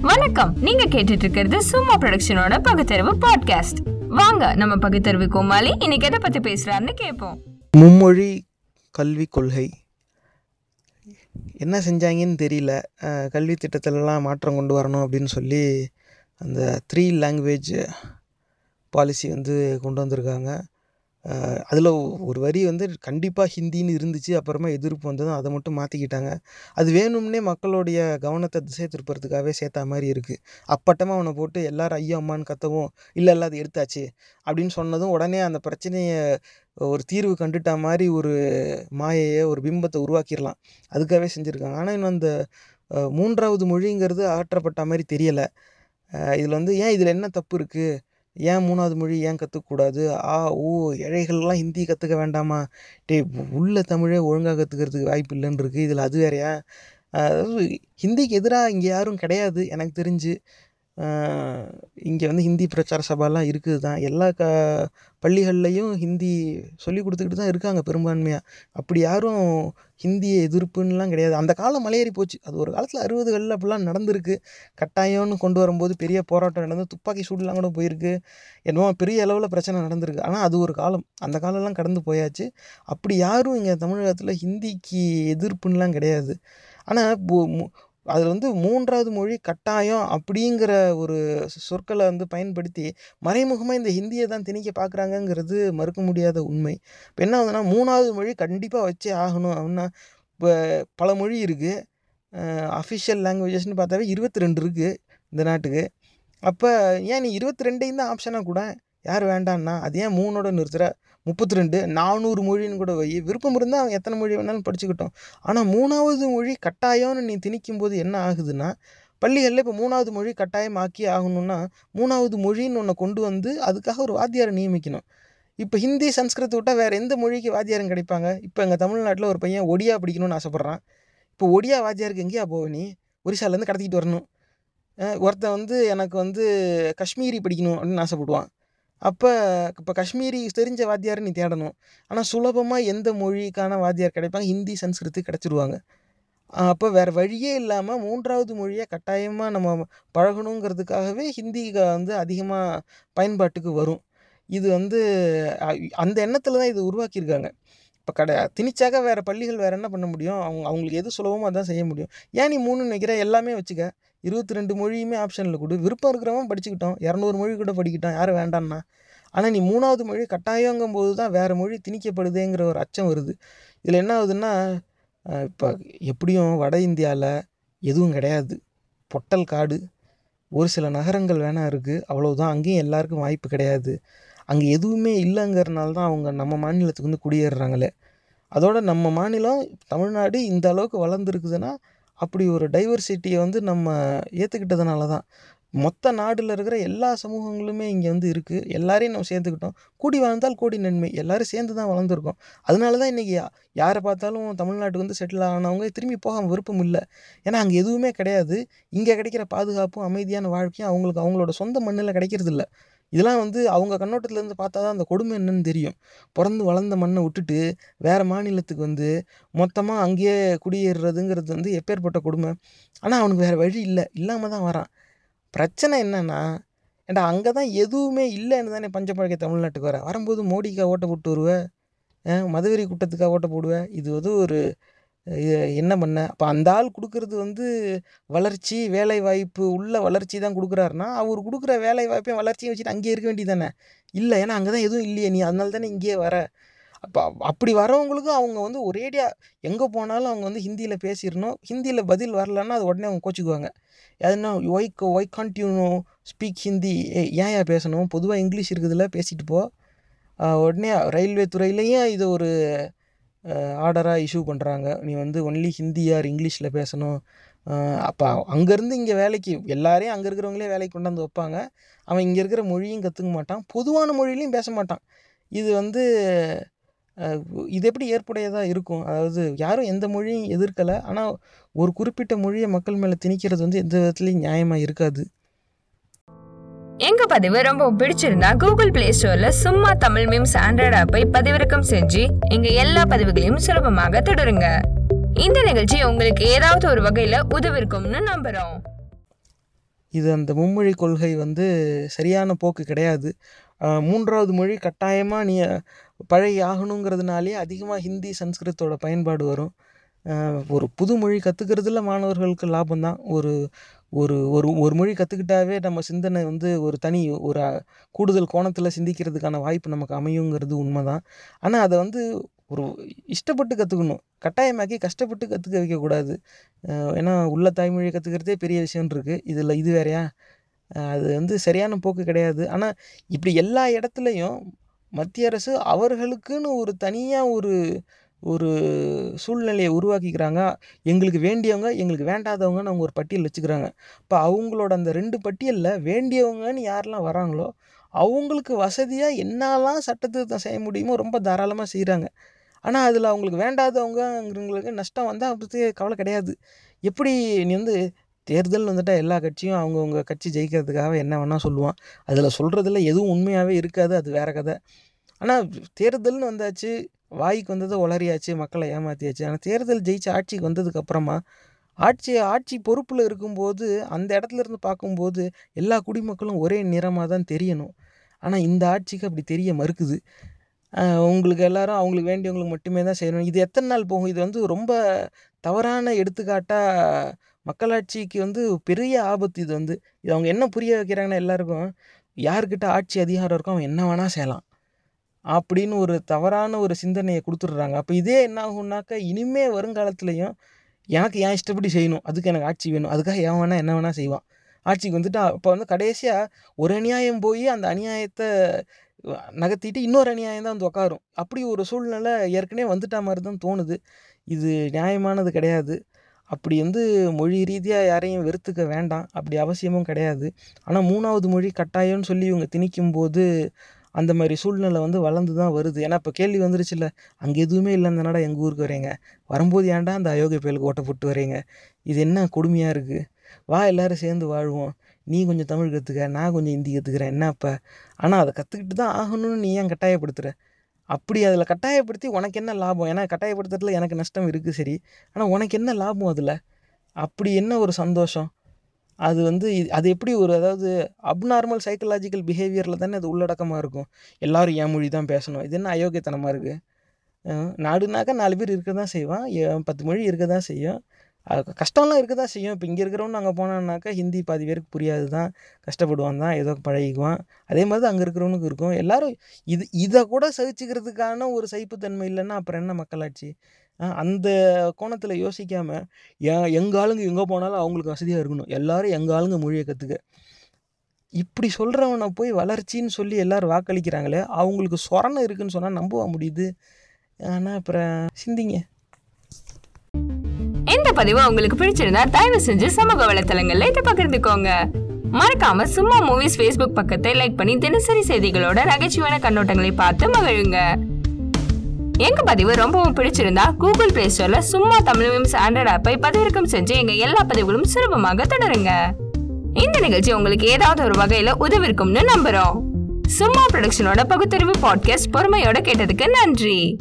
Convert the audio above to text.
வணக்கம். நீங்க கேட்டுட்டு இருக்கிறது சும்மா ப்ரொடக்ஷனோட பகுத்தறிவு பாட்காஸ்ட் வாங்க நம்ம பகுத்தறிவு கோமாளி இன்னைக்கு எதை பத்தி பேசுறாருன்னு கேட்போம். மும்மொழி கல்வி கொள்கை. என்ன செஞ்சாங்கன்னு தெரியல. கல்வி திட்டத்திலலாம் மாற்றம் கொண்டு வரணும் அப்படின்னு சொல்லி அந்த த்ரீ லாங்குவேஜ் பாலிசி வந்து கொண்டு வந்திருக்காங்க. அதில் ஒரு வரி வந்து கண்டிப்பாக ஹிந்தின்னு இருந்துச்சு அப்புறமா எதிர்ப்பு வந்ததும் அதை மட்டும் மாற்றிக்கிட்டாங்க அது வேணும்னே மக்களுடைய கவனத்தை திசை திருப்புறதுக்காகவே சேர்த்தா மாதிரி இருக்குது அப்பட்டமாக அவனை போட்டு எல்லோரும் ஐயோ அம்மான்னு கத்தவும் இல்லை இல்லை அது எடுத்தாச்சு அப்படின்னு சொன்னதும் உடனே அந்த பிரச்சனையை ஒரு தீர்வு கண்டுட்டா மாதிரி ஒரு மாயையை ஒரு பிம்பத்தை உருவாக்கிடலாம். அதுக்காகவே செஞ்சுருக்காங்க. ஆனால் இன்னும் அந்த மூன்றாவது மொழிங்கிறது அகற்றப்பட்ட மாதிரி தெரியலை. இதில் வந்து ஏன் இதில் என்ன தப்பு இருக்குது ஏன் மூணாவது மொழி ஏன் கற்றுக்கக்கூடாது ஆ ஓ ஏழைகள்லாம் ஹிந்தி கற்றுக்க வேண்டாமா? டேய் உள்ள தமிழே ஒழுங்காக கற்றுக்கிறதுக்கு வாய்ப்பு இல்லைன்னு இருக்குது இதில் அது வேறையா? அதாவது ஹிந்திக்கு எதிராக இங்கே யாரும் கிடையாது எனக்கு தெரிஞ்சு. இங்கே வந்து ஹிந்தி பிரச்சார சபாலாம் இருக்குது தான் எல்லா க பள்ளிகள்லையும் ஹிந்தி சொல்லி கொடுத்துக்கிட்டு தான் இருக்காங்க பெரும்பான்மையாக அப்படி யாரும் ஹிந்தியை எதிர்ப்புன்னெலாம் கிடையாது. அந்த காலம் மலையேறி போச்சு. அது ஒரு காலத்தில் அறுபதுகளில் அப்படிலாம் நடந்திருக்கு. கட்டாயம்னு கொண்டு வரும்போது பெரிய போராட்டம் நடந்து துப்பாக்கி சூடுலாம் கூட போயிருக்கு. என்னமோ பெரிய அளவில் பிரச்சனை நடந்திருக்கு. ஆனால் அது ஒரு காலம். அந்த காலம்லாம் கடந்து போயாச்சு. அப்படி யாரும் இங்கே தமிழகத்தில் ஹிந்திக்கு எதிர்ப்புன்னெலாம் கிடையாது. ஆனால் அதில் வந்து மூன்றாவது மொழி கட்டாயம் அப்படிங்கிற ஒரு சொற்களை வந்து பயன்படுத்தி மறைமுகமாக இந்த ஹிந்தியை தான் திணிக்க பார்க்குறாங்கங்கிறது மறுக்க முடியாத உண்மை. இப்போ என்ன ஆகுதுன்னா மூணாவது மொழி கண்டிப்பாக வச்சே ஆகணும் அப்படின்னா இப்போ பல மொழி இருக்குது அஃபிஷியல் லாங்குவேஜஸ்னு பார்த்தாவே இருபத்தி ரெண்டு இருக்குது இந்த நாட்டுக்கு. அப்போ ஏன் நீ இருபத்தி ரெண்டையும் தான் ஆப்ஷனாக கூட? யார் வேண்டான்னா அது ஏன் மூணோட நிறுத்துற? முப்பத்தி ரெண்டு நானூறு மொழின்னு கூட வை. விருப்பம் இருந்தால் அவன் எத்தனை மொழி வேணாலும் படிச்சுக்கிட்டோம். ஆனால் மூணாவது மொழி கட்டாயம்னு நீ திணிக்கும் போது என்ன ஆகுதுன்னா பள்ளிகளில் இப்போ மூணாவது மொழி கட்டாயம் ஆக்கி ஆகணும்னா மூணாவது மொழின்னு ஒன்று கொண்டு வந்து அதுக்காக ஒரு வாத்தியாரை நியமிக்கணும். இப்போ ஹிந்தி சன்ஸ்கிருத் விட்டால் வேறு எந்த மொழிக்கு வாத்தியாரம் கிடைப்பாங்க? இப்போ எங்கள் தமிழ்நாட்டில் ஒரு பையன் ஒடியா படிக்கணும்னு ஆசைப்பட்றான். இப்போ ஒடியா வாத்தியாருக்கு எங்கேயா போவ நீ? ஒரிசாலேருந்து கடத்திக்கிட்டு வரணும். ஒருத்தன் வந்து எனக்கு வந்து காஷ்மீரி படிக்கணும் அப்படின்னு ஆசைப்படுவான். அப்போ இப்போ காஷ்மீரி தெரிஞ்ச வாத்தியாரை நீ தேடணும். ஆனால் சுலபமாக எந்த மொழிக்கான வாத்தியார் கிடைப்பாங்க? ஹிந்தி சன்ஸ்கிருத்து கிடச்சிருவாங்க. அப்போ வேறு வழியே இல்லாமல் மூன்றாவது மொழியை கட்டாயமாக நம்ம பழகணுங்கிறதுக்காகவே ஹிந்தி வந்து அதிகமாக பயன்பாட்டுக்கு வரும். இது வந்து அந்த எண்ணத்தில் தான் இது உருவாக்கியிருக்காங்க. இப்போ கடை திணிச்சாக வேறு பள்ளிகள் வேறு என்ன பண்ண முடியும்? அவங்க அவங்களுக்கு எது சுலபமோ அதான் செய்ய முடியும். ஏன் நீ மூணு நினைக்கிற? எல்லாமே வச்சுக்க. இருபத்தி ரெண்டு மொழியுமே ஆப்ஷனில் கொடு. விருப்பம் இருக்கிறவன் படிச்சுக்கிட்டோம் இரநூறு மொழி கூட படிக்கிட்டோம் யாரும் வேண்டான்னா. ஆனால் நீ மூணாவது மொழி கட்டாயங்கும் போது தான் வேறு மொழி திணிக்கப்படுதேங்கிற ஒரு அச்சம் வருது. இதில் என்ன ஆகுதுன்னா இப்போ எப்படியும் வட இந்தியாவில் எதுவும் கிடையாது. பொட்டல் காடு. ஒரு சில நகரங்கள் வேணால் இருக்குது அவ்வளோதான் அங்கேயும் எல்லாருக்கும் வாய்ப்பு கிடையாது. அங்கே எதுவுமே இல்லைங்கிறனால தான் அவங்க நம்ம மாநிலத்துக்கு வந்து குடியேறுறாங்களே. அதோட நம்ம மாநிலம் தமிழ்நாடு இந்த அளவுக்கு வளர்ந்துருக்குதுன்னா அப்படி ஒரு டைவர்சிட்டியை வந்து நம்ம ஏற்றுக்கிட்டதுனால தான் மொத்த நாடில் இருக்கிற எல்லா சமூகங்களுமே இங்கே வந்து இருக்குது எல்லாரையும் நம்ம சேர்த்துக்கிட்டோம். கூடி வாழ்ந்தால் கூடி நன்மை. எல்லோரும் சேர்ந்து தான் வளர்ந்துருக்கோம். அதனால தான் இன்றைக்கி யாரை பார்த்தாலும் தமிழ்நாட்டுக்கு வந்து செட்டில் ஆனவங்க திரும்பி போக விருப்பம் இல்லை. ஏன்னா அங்கே எதுவுமே கிடையாது. இங்கே கிடைக்கிற பாதுகாப்பும் அமைதியான வாழ்க்கையும் அவங்களுக்கு அவங்களோட சொந்த மண்ணில் கிடைக்கிறதில்ல. இதெல்லாம் வந்து அவங்க கண்ணோட்டத்துலேருந்து பார்த்தா தான் அந்த கொடுமை என்னன்னு தெரியும். பிறந்து வளர்ந்த மண்ணை விட்டுட்டு வேறு மாநிலத்துக்கு வந்து மொத்தமாக அங்கேயே குடியேறுறதுங்கிறது வந்து எப்பேற்பட்ட கொடுமை? ஆனால் அவனுக்கு வேறு வழி இல்லை. இல்லாமல் தான் வரான். பிரச்சனை என்னென்னா ஏன்டா அங்கே தான் எதுவுமே இல்லைன்னு தானே பஞ்சப்பழக்க தமிழ்நாட்டுக்கு வர வரும்போது மோடிக்கா ஓட்ட போட்டு வருவேன் மதுவெறி கூட்டத்துக்காக ஓட்ட போடுவேன் இது வந்து ஒரு என்ன பண்ண? அப்போ அந்த ஆள் கொடுக்கறது வந்து வளர்ச்சி வேலை வாய்ப்பு உள்ள வளர்ச்சி தான் கொடுக்குறாருன்னா அவர் கொடுக்குற வேலை வாய்ப்பையும் வளர்ச்சியும் வச்சுட்டு அங்கேயே இருக்க வேண்டியதானே இல்லை ஏன்னா அங்கே தான் எதுவும் இல்லையே நீ அதனால தானே இங்கேயே வர. அப்போ அப்படி வரவங்களுக்கும் அவங்க வந்து ஒரேடியாக எங்கே போனாலும் அவங்க வந்து ஹிந்தியில் பேசிடணும் ஹிந்தியில் பதில் வரலன்னா அது உடனே அவங்க கோச்சிக்குவாங்க. எதுனா why why can't speak Hindi ஏ ஏன் ஏன் பேசணும்? பொதுவாக இங்கிலீஷ் இருக்குதுல பேசிட்டு போ. உடனே ரயில்வே துறையிலையும் இது ஒரு ஆர்டராக இஷ்யூ பண்ணுறாங்க நீ வந்து ஒன்லி ஹிந்தி ஆர் இங்கிலீஷில் பேசணும். அப்போ அங்கேருந்து இங்கே வேலைக்கு எல்லாரையும் அங்கே இருக்கிறவங்களே வேலைக்கு கொண்டாந்து வைப்பாங்க. அவன் இங்கே இருக்கிற மொழியும் கற்றுக்க மாட்டான். பொதுவான மொழியிலையும் பேச மாட்டான். இது வந்து இது எப்படி ஏற்புடையதாக இருக்கும்? அதாவது யாரும் எந்த மொழியும் எதிர்க்கலை. ஆனால் ஒரு குறிப்பிட்ட மொழியை மக்கள் மேலே திணிக்கிறது வந்து எந்த விதத்துலையும் நியாயமாக இருக்காது. எங்க பதிவு ரொம்ப பிடிச்சிருந்தா கூகுள் பிளே ஸ்டோர்ல சும்மா தமிழ் மீம்ஸ் ஆண்ட்ராய்டு ஆப்பை பதிவிறக்கம் செஞ்சு எங்க எல்லா பதிவுகளையும் சுலபமாக தொடருங்க. இந்த நிகழ்ச்சி உங்களுக்கு ஏதாவது ஒரு வகையில உதவிருக்கும்னு நம்புறோம். இது அந்த மும்மொழி கொள்கை வந்து சரியான போக்கு கிடையாது. மூன்றாவது மொழி கட்டாயமாக நீ பழகி ஆகணுங்கிறதுனாலே அதிகமாக ஹிந்தி சன்ஸ்கிருத்தோட பயன்பாடு வரும். ஒரு புது மொழி கற்றுக்கிறதுல மாணவர்களுக்கு லாபம் தான் ஒரு ஒரு ஒரு ஒரு மொழி கற்றுக்கிட்டாவே நம்ம சிந்தனை வந்து ஒரு தனி ஒரு கூடுதல் கோணத்தில் சிந்திக்கிறதுக்கான வாய்ப்பு நமக்கு அமையுங்கிறது உண்மை தான் ஆனால் அதை வந்து ஒரு இஷ்டப்பட்டு கற்றுக்கணும் கட்டாயமாக்கி கஷ்டப்பட்டு கற்றுக்க வைக்கக்கூடாது. ஏன்னா உள்ள தாய்மொழியை கற்றுக்கிறதே பெரிய விஷயம்னு இருக்குது இதில் இது வேறையா? அது வந்து சரியான போக்கு கிடையாது. ஆனால் இப்படி எல்லா இடத்துலையும் மத்திய அரசு அவர்களுக்குன்னு ஒரு தனியாக ஒரு ஒரு சூழ்நிலையை உருவாக்கிக்கிறாங்க. எங்களுக்கு வேண்டியவங்க எங்களுக்கு வேண்டாதவங்கன்னு அவங்க ஒரு பட்டியல் வச்சுக்கிறாங்க. இப்போ அவங்களோட அந்த ரெண்டு பட்டியலில் வேண்டியவங்கன்னு யாரெல்லாம் வராங்களோ அவங்களுக்கு வசதியாக என்னெல்லாம் சட்டத்திருத்தம் செய்ய முடியுமோ ரொம்ப தாராளமாக செய்கிறாங்க ஆனால் அதில் அவங்களுக்கு வேண்டாதவங்கங்கிறவங்களுக்கு நஷ்டம் வந்தால் பற்றி கவலை கிடையாது. எப்படி நீ வந்து தேர்தல் வந்துட்டால் எல்லா கட்சியும் அவங்கவுங்க கட்சி ஜெயிக்கிறதுக்காக என்ன வேணால் சொல்லுவான். அதில் சொல்கிறதுல எதுவும் உண்மையாகவே இருக்காது அது வேற கதை. ஆனால் தேர்தல்னு வந்தாச்சு வாய்க்கு வந்ததை உளறியாச்சு மக்களை ஏமாற்றியாச்சு ஆனால் தேர்தல் ஜெயிச்சு ஆட்சிக்கு வந்ததுக்கப்புறமா ஆட்சி ஆட்சி பொறுப்பில் இருக்கும்போது அந்த இடத்துல இருந்து பார்க்கும்போது எல்லா குடிமக்களும் ஒரே நிறமாக தான் தெரியணும். ஆனால் இந்த ஆட்சிக்கு அப்படி தெரிய மறுக்குது. உங்களுக்கு எல்லாரும் அவங்களுக்கு வேண்டியவங்களுக்கு மட்டுமே தான் செய்யணும். இது எத்தனை நாள் போகும்? இது வந்து ரொம்ப தவறான எடுத்துக்காட்டாக மக்களாட்சிக்கு வந்து பெரிய ஆபத்து இது வந்து. இது அவங்க என்ன புரிய வைக்கிறாங்கன்னா எல்லாருக்கும் யார்கிட்ட ஆட்சி அதிகாரம் இருக்கோ அவன் என்ன வேணால் செய்யலாம். அப்படின்னு ஒரு தவறான ஒரு சிந்தனையை கொடுத்துட்றாங்க. அப்போ இதே என்ன ஆகும்னாக்கா இனிமே வருங்காலத்துலேயும் எனக்கு என் இஷ்டப்படி செய்யணும். அதுக்கு எனக்கு ஆட்சி வேணும். அதுக்காக எவன் வேணால் என்ன வேணால் செய்வான். ஆட்சிக்கு வந்துட்டு அப்போ வந்து கடைசியாக ஒரு அநியாயம் போய் அந்த அநியாயத்தை நகர்த்திட்டு இன்னொரு அநியாயம் தான் வந்து உட்காரும் அப்படி ஒரு சூழ்நிலை ஏற்கனவே வந்துட்டா மாதிரி தான் தோணுது. இது நியாயமானது கிடையாது. அப்படி வந்து மொழி ரீதியாக யாரையும் வெறுத்துக்க வேண்டாம். அப்படி அவசியமும் கிடையாது. ஆனால் மூணாவது மொழி கட்டாயம்னு சொல்லி இவங்க திணிக்கும்போது அந்த மாதிரி சூழ்நிலை வந்து வளர்ந்து தான் வருது. ஏன்னா இப்போ கேள்வி வந்துருச்சுல்ல அங்கே எதுவுமே இல்லைன்னா எங்கள் ஊருக்கு வரீங்க வரும்போது ஏன்டா அந்த அயோக்கிய பயலுக்கு ஓட்ட போட்டு வரீங்க இது என்ன கொடுமையாக இருக்குது வா எல்லோரும் சேர்ந்து வாழ்வோம். நீ கொஞ்சம் தமிழ் கற்றுக்க நான் கொஞ்சம் ஹிந்தி கற்றுக்கிறேன் என்னப்ப ஆனால் அதை கற்றுக்கிட்டு தான் ஆகணும்னு நீ ஏன் கட்டாயப்படுத்துகிற அப்படி அதில் கட்டாயப்படுத்தி உனக்கு என்ன லாபம்? ஏன்னா கட்டாயப்படுத்துறதுல எனக்கு நஷ்டம் இருக்குது சரி. ஆனால் உனக்கு என்ன லாபம் அதில்? அப்படி என்ன ஒரு சந்தோஷம்? அது வந்து இ- அது எப்படி ஒரு அதாவது அப்நார்மல் சைக்கலாஜிக்கல் பிஹேவியரில் தானே அது உள்ளடக்கமாக இருக்கும். எல்லாரும் என் மொழி தான் பேசணும். இது என்ன அயோக்கியத்தனமாக இருக்குது நாடுனாக்கா நாலு பேர் இருக்க தான் செய்வான். ஏ- பத்து மொழி இருக்க தான் செய்யும் கஷ்டம்லாம் இருக்க தான் செய்யும். இப்போ இங்கே இருக்கிறவன் அங்கே போனான்னாக்கா ஹிந்தி பாதி பேருக்கு புரியாது தான் கஷ்டப்படுவான் தான். ஏதோ பழகிக்குவான். அதே மாதிரி தான் அங்கே இருக்கிறவனுக்கு இருக்கும். எல்லாரும் இது இதை கூட சகிச்சுக்கிறதுக்கான ஒரு சகிப்புத்தன்மை இல்லைன்னா அப்புறம் என்ன மக்களாட்சி? அந்த கோணத்தில் யோசிக்காமல் எங்கள் ஆளுங்க எங்கே போனாலும் அவங்களுக்கு வசதியாக இருக்கணும். எல்லாரும் எங்கள் ஆளுங்க மொழியை கற்றுக்க இப்படி சொல்கிறவனை போய் வளர்ச்சின்னு சொல்லி எல்லாரும் வாக்களிக்கிறாங்களே அவங்களுக்கு சொரணை இருக்குன்னு சொன்னால் நம்பவா முடியுது? ஆனால் அப்புறம் சிந்திங்க. இந்த பதிவு உங்களுக்கு பிடிச்சிருந்தா தயவு செஞ்சு சமூக வலைத்தளங்கள்ல இதை பகிர்ந்துக்கோங்க. மறக்காம சும்மா மூவிஸ் ஃபேஸ்புக் பக்கத்தை லைக் பண்ணி தினசரி செய்திகளோட நகைச்சுவையான கண்ணோட்டங்களை பார்த்து மகிழுங்க. எங்க பதிவு ரொம்பவும் பிடிச்சிருந்தா கூகுள் பிளே ஸ்டோர்ல சும்மா தமிழ் மீம்ஸ் ஆண்ட்ராய்ட் ஆப்பை பதிவிறக்கம் செஞ்சு எங்க எல்லா பதிவுகளும் சுலபமாக தொடருங்க. இந்த நிகழ்ச்சி உங்களுக்கு ஏதாவது ஒரு வகையில உதவிருக்கும்னு நம்புறோம். சும்மா ப்ரொடக்ஷனோட பகுத்தறிவு பாட்காஸ்ட் பொறுமையோட கேட்டதுக்கு நன்றி.